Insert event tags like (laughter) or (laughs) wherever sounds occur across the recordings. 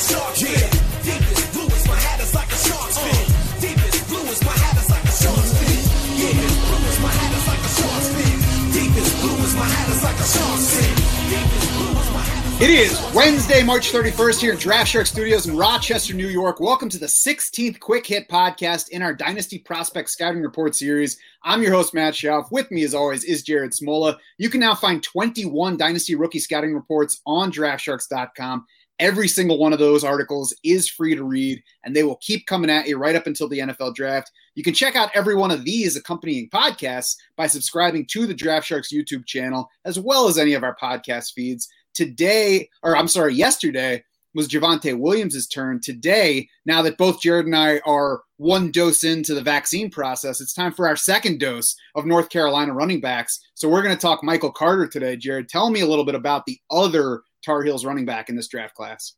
a shark fin. Deepest blue is my hat is like a shark's fin. Deepest blue is my hat is like a shark's fin. Yeah, blue is my hat is like a shark's fin. Deepest blue is my hat is like a shark's fin. Deepest blue is my hat It is Wednesday, March 31st here at Draft Shark Studios in Rochester, New York. Welcome to the 16th Quick Hit podcast in our Dynasty Prospect Scouting Report series. I'm your host, Matt Schauf. With me, as always, is Jared Smola. You can now find 21 Dynasty Rookie Scouting Reports on DraftSharks.com. Every single one of those articles is free to read, and they will keep coming at you right up until the NFL draft. You can check out every one of these accompanying podcasts by subscribing to the Draft Sharks YouTube channel, as well as any of our podcast feeds. Today, or I'm sorry, yesterday was Javonte Williams' turn. Today, now that both Jared and I are one dose into the vaccine process, it's time for our second dose of North Carolina running backs. So we're going to talk Michael Carter today. Jared, tell me a little bit about the other Tar Heels running back in this draft class.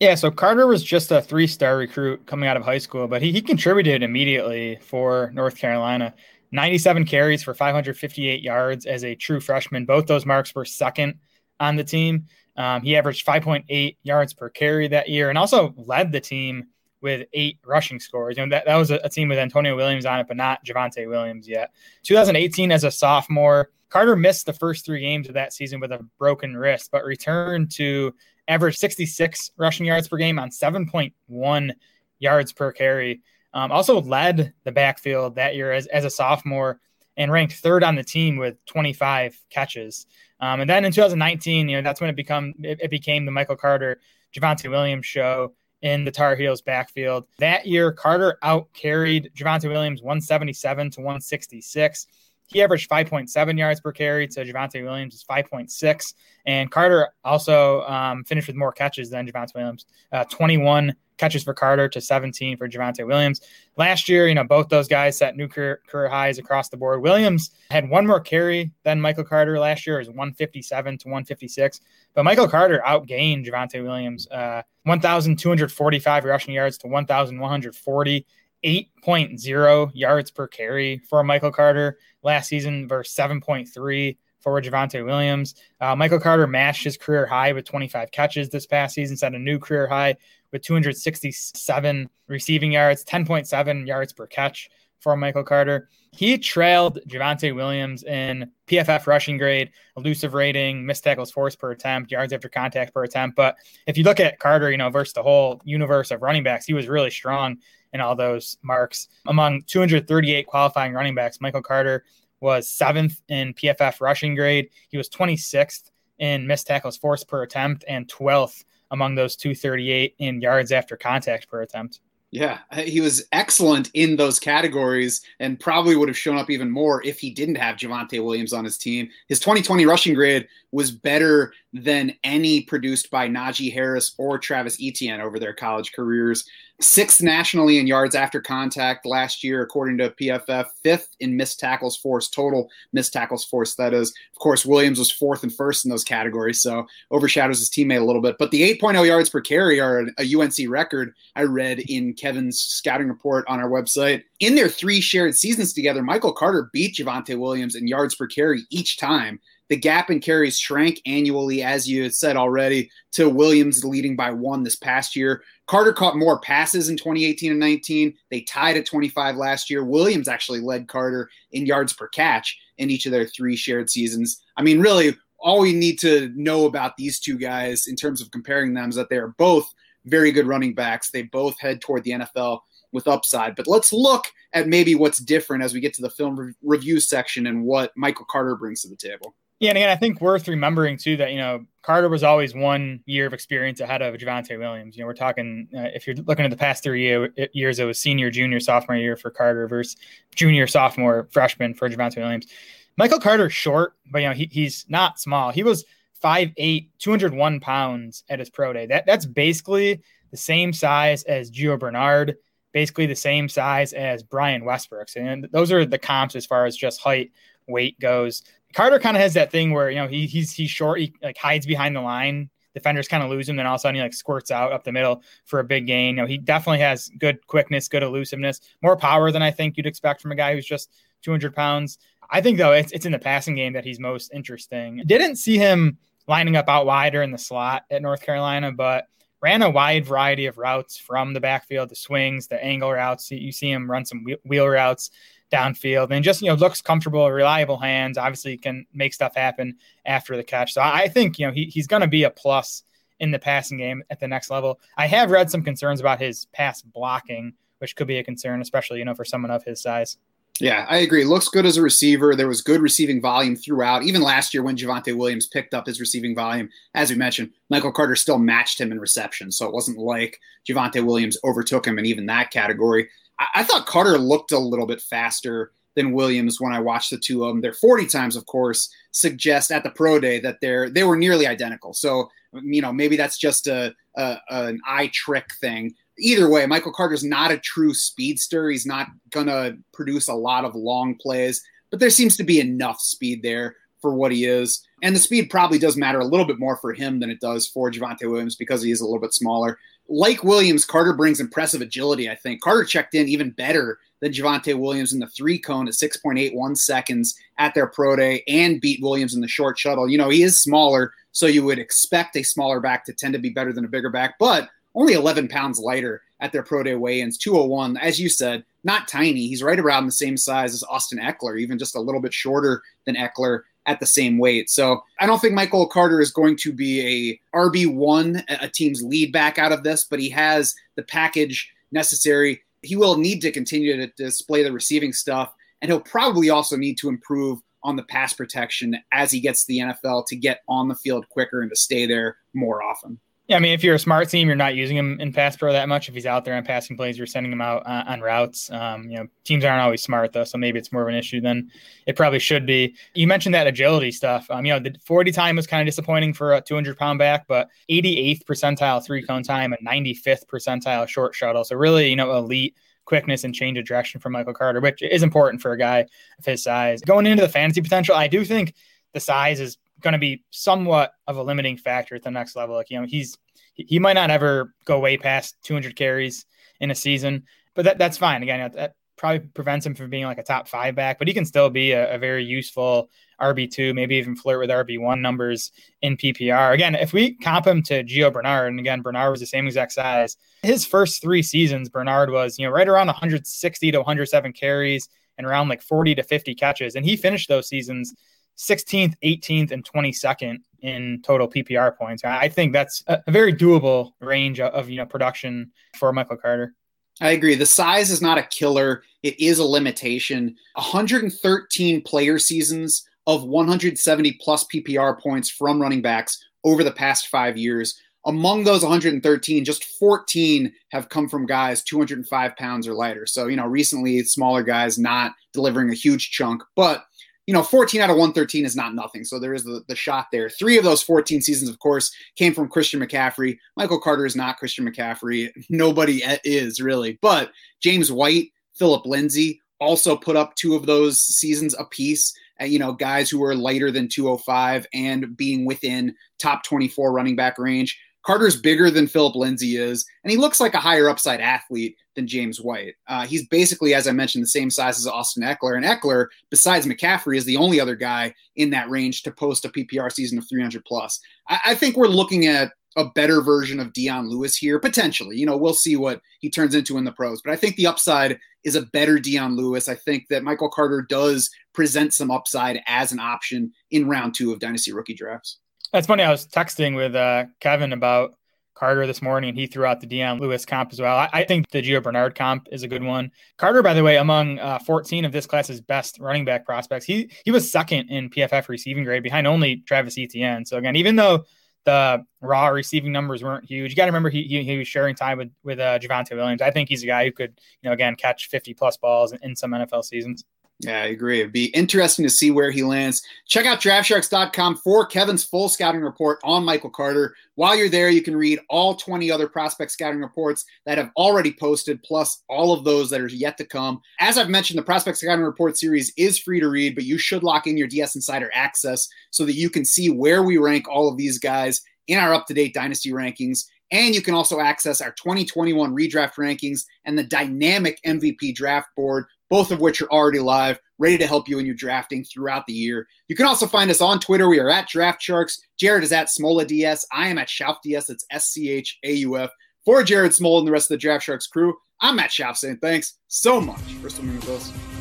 Yeah, so Carter was just a three star recruit coming out of high school, but he, he contributed immediately for North Carolina. 97 carries for 558 yards as a true freshman. Both those marks were second on the team. Um, he averaged 5.8 yards per carry that year and also led the team with eight rushing scores. You know, that, that was a, a team with Antonio Williams on it, but not Javonte Williams yet. 2018 as a sophomore, Carter missed the first three games of that season with a broken wrist, but returned to average 66 rushing yards per game on 7.1 yards per carry. Um, also led the backfield that year as, as a sophomore and ranked third on the team with 25 catches. Um, and then in 2019, you know, that's when it become it, it became the Michael Carter, Javonte Williams show in the Tar Heels backfield. That year, Carter out carried Javonte Williams 177 to 166. He averaged 5.7 yards per carry to Javonte Williams is 5.6. And Carter also um, finished with more catches than Javonte Williams, uh, 21 catches for Carter to 17 for Javonte Williams. Last year, you know, both those guys set new career, career highs across the board. Williams had one more carry than Michael Carter last year, is 157 to 156. But Michael Carter outgained Javonte Williams, uh, 1,245 rushing yards to 1,140. 8.0 yards per carry for Michael Carter last season versus 7.3 for Javonte Williams. Uh, Michael Carter matched his career high with 25 catches this past season, set a new career high with 267 receiving yards, 10.7 yards per catch for Michael Carter. He trailed Javonte Williams in PFF rushing grade, elusive rating, missed tackles forced per attempt, yards after contact per attempt. But if you look at Carter, you know, versus the whole universe of running backs, he was really strong in all those marks. Among 238 qualifying running backs, Michael Carter was seventh in PFF rushing grade. He was 26th in missed tackles forced per attempt and 12th among those 238 in yards after contact per attempt. Yeah, he was excellent in those categories and probably would have shown up even more if he didn't have Javonte Williams on his team. His 2020 rushing grade was better than any produced by Najee Harris or Travis Etienne over their college careers. Sixth nationally in yards after contact last year, according to PFF. Fifth in missed tackles forced, total missed tackles forced, that is. Of course, Williams was fourth and first in those categories, so overshadows his teammate a little bit. But the 8.0 yards per carry are a UNC record I read in Kevin's scouting report on our website. In their three shared seasons together, Michael Carter beat Javonte Williams in yards per carry each time. The gap in carries shrank annually, as you had said already, to Williams leading by one this past year. Carter caught more passes in 2018 and 19. They tied at 25 last year. Williams actually led Carter in yards per catch in each of their three shared seasons. I mean, really, all we need to know about these two guys in terms of comparing them is that they are both very good running backs. They both head toward the NFL with upside. But let's look at maybe what's different as we get to the film re- review section and what Michael Carter brings to the table. Yeah, and again, I think worth remembering too that you know Carter was always one year of experience ahead of Javonte Williams. You know, we're talking uh, if you're looking at the past three year, years, it was senior, junior, sophomore year for Carter versus junior, sophomore, freshman for Javonte Williams. Michael Carter's short, but you know he, he's not small. He was 5'8", 201 pounds at his pro day. That that's basically the same size as Gio Bernard, basically the same size as Brian Westbrook. And those are the comps as far as just height, weight goes. Carter kind of has that thing where you know he, he's he's short, he like hides behind the line. Defenders kind of lose him, then all of a sudden he like squirts out up the middle for a big gain. You know, he definitely has good quickness, good elusiveness, more power than I think you'd expect from a guy who's just 200 pounds. I think though it's it's in the passing game that he's most interesting. Didn't see him lining up out wider in the slot at North Carolina, but ran a wide variety of routes from the backfield, the swings, the angle routes. You see him run some wheel routes downfield and just, you know, looks comfortable, reliable hands, obviously can make stuff happen after the catch. So I think, you know, he, he's going to be a plus in the passing game at the next level. I have read some concerns about his pass blocking, which could be a concern, especially, you know, for someone of his size. Yeah, I agree. Looks good as a receiver. There was good receiving volume throughout. Even last year when Javonte Williams picked up his receiving volume, as we mentioned, Michael Carter still matched him in reception. So it wasn't like Javonte Williams overtook him in even that category. I, I thought Carter looked a little bit faster than Williams when I watched the two of them. Their 40 times, of course, suggest at the pro day that they're they were nearly identical. So you know maybe that's just a, a an eye trick thing either way, Michael Carter's not a true speedster. He's not to produce a lot of long plays, but there seems to be enough speed there for what he is. And the speed probably does matter a little bit more for him than it does for Javonte Williams because he is a little bit smaller. Like Williams, Carter brings impressive agility, I think. Carter checked in even better than Javonte Williams in the three cone at 6.81 seconds at their pro day and beat Williams in the short shuttle. You know, he is smaller, so you would expect a smaller back to tend to be better than a bigger back, but only 11 pounds lighter at their pro day weigh-ins 201 as you said not tiny he's right around the same size as austin Ekeler, even just a little bit shorter than ekeler at the same weight so i don't think michael carter is going to be a rb1 a team's lead back out of this but he has the package necessary he will need to continue to display the receiving stuff and he'll probably also need to improve on the pass protection as he gets the NFL to get on the field quicker and to stay there more often. Yeah, I mean, if you're a smart team, you're not using him in pass pro that much. If he's out there on passing plays, you're sending him out uh, on routes. Um, you know, teams aren't always smart though, so maybe it's more of an issue than it probably should be. You mentioned that agility stuff. Um, you know, the 40 time was kind of disappointing for a 200 pound back, but 88th percentile three cone time and 95th percentile short shuttle. So really, you know, elite quickness and change of direction from Michael Carter, which is important for a guy of his size. Going into the fantasy potential, I do think the size is going to be somewhat of a limiting factor at the next level. Like, you know, he's he might not ever go way past 200 carries in a season, but that, that's fine. Again, that probably prevents him from being like a top five back, but he can still be a, a very useful RB2, maybe even flirt with RB1 numbers in PPR. Again, if we comp him to Gio Bernard, and again, Bernard was the same exact size, his first three seasons, Bernard was, you know, right around 160 to 107 carries and around like 40 to 50 catches. And he finished those seasons 16th, 18th, and 22nd in total PPR points. I think that's a very doable range of you know production for Michael Carter. I agree. The size is not a killer; it is a limitation. 113 player seasons of 170 plus PPR points from running backs over the past five years. Among those 113, just 14 have come from guys 205 pounds or lighter. So, you know, recently smaller guys not delivering a huge chunk, but you know, 14 out of 113 is not nothing. So there is the, the shot there. Three of those 14 seasons, of course, came from Christian McCaffrey. Michael Carter is not Christian McCaffrey. (laughs) Nobody is really. But James White, Phillip Lindsay also put up two of those seasons apiece. Uh, you know, guys who were lighter than 205 and being within top 24 running back range. Carter's bigger than Phillip Lindsay is, and he looks like a higher upside athlete than James White. Uh, he's basically, as I mentioned, the same size as Austin Ekeler. And Ekeler, besides McCaffrey, is the only other guy in that range to post a PPR season of 300 plus. I, I think we're looking at a better version of Dion Lewis here, potentially. You know, we'll see what he turns into in the pros. But I think the upside is a better Dion Lewis. I think that Michael Carter does present some upside as an option in round two of Dynasty rookie drafts. That's funny. I was texting with uh, Kevin about Carter this morning, and he threw out the Dion Lewis comp as well. I, I, think the Gio Bernard comp is a good one. Carter, by the way, among uh, 14 of this class's best running back prospects, he he was second in PFF receiving grade, behind only Travis Etienne. So again, even though the raw receiving numbers weren't huge, you got to remember he, he, he was sharing time with with uh, Javonte Williams. I think he's a guy who could, you know, again catch 50 plus balls in, in some NFL seasons. Yeah, I agree. It'd be interesting to see where he lands. Check out draftsharks.com for Kevin's full scouting report on Michael Carter. While you're there, you can read all 20 other prospect scouting reports that have already posted, plus all of those that are yet to come. As I've mentioned, the prospect scouting report series is free to read, but you should lock in your DS Insider access so that you can see where we rank all of these guys in our up to date dynasty rankings. And you can also access our 2021 redraft rankings and the dynamic MVP draft board both of which are already live, ready to help you in your drafting throughout the year. You can also find us on Twitter. We are at Draft Sharks. Jared is at Smola DS. I am at Schauf DS. It's S C H A U F. For Jared Smola and the rest of the Draft Sharks crew, I'm Matt saying thanks so much for swimming with us.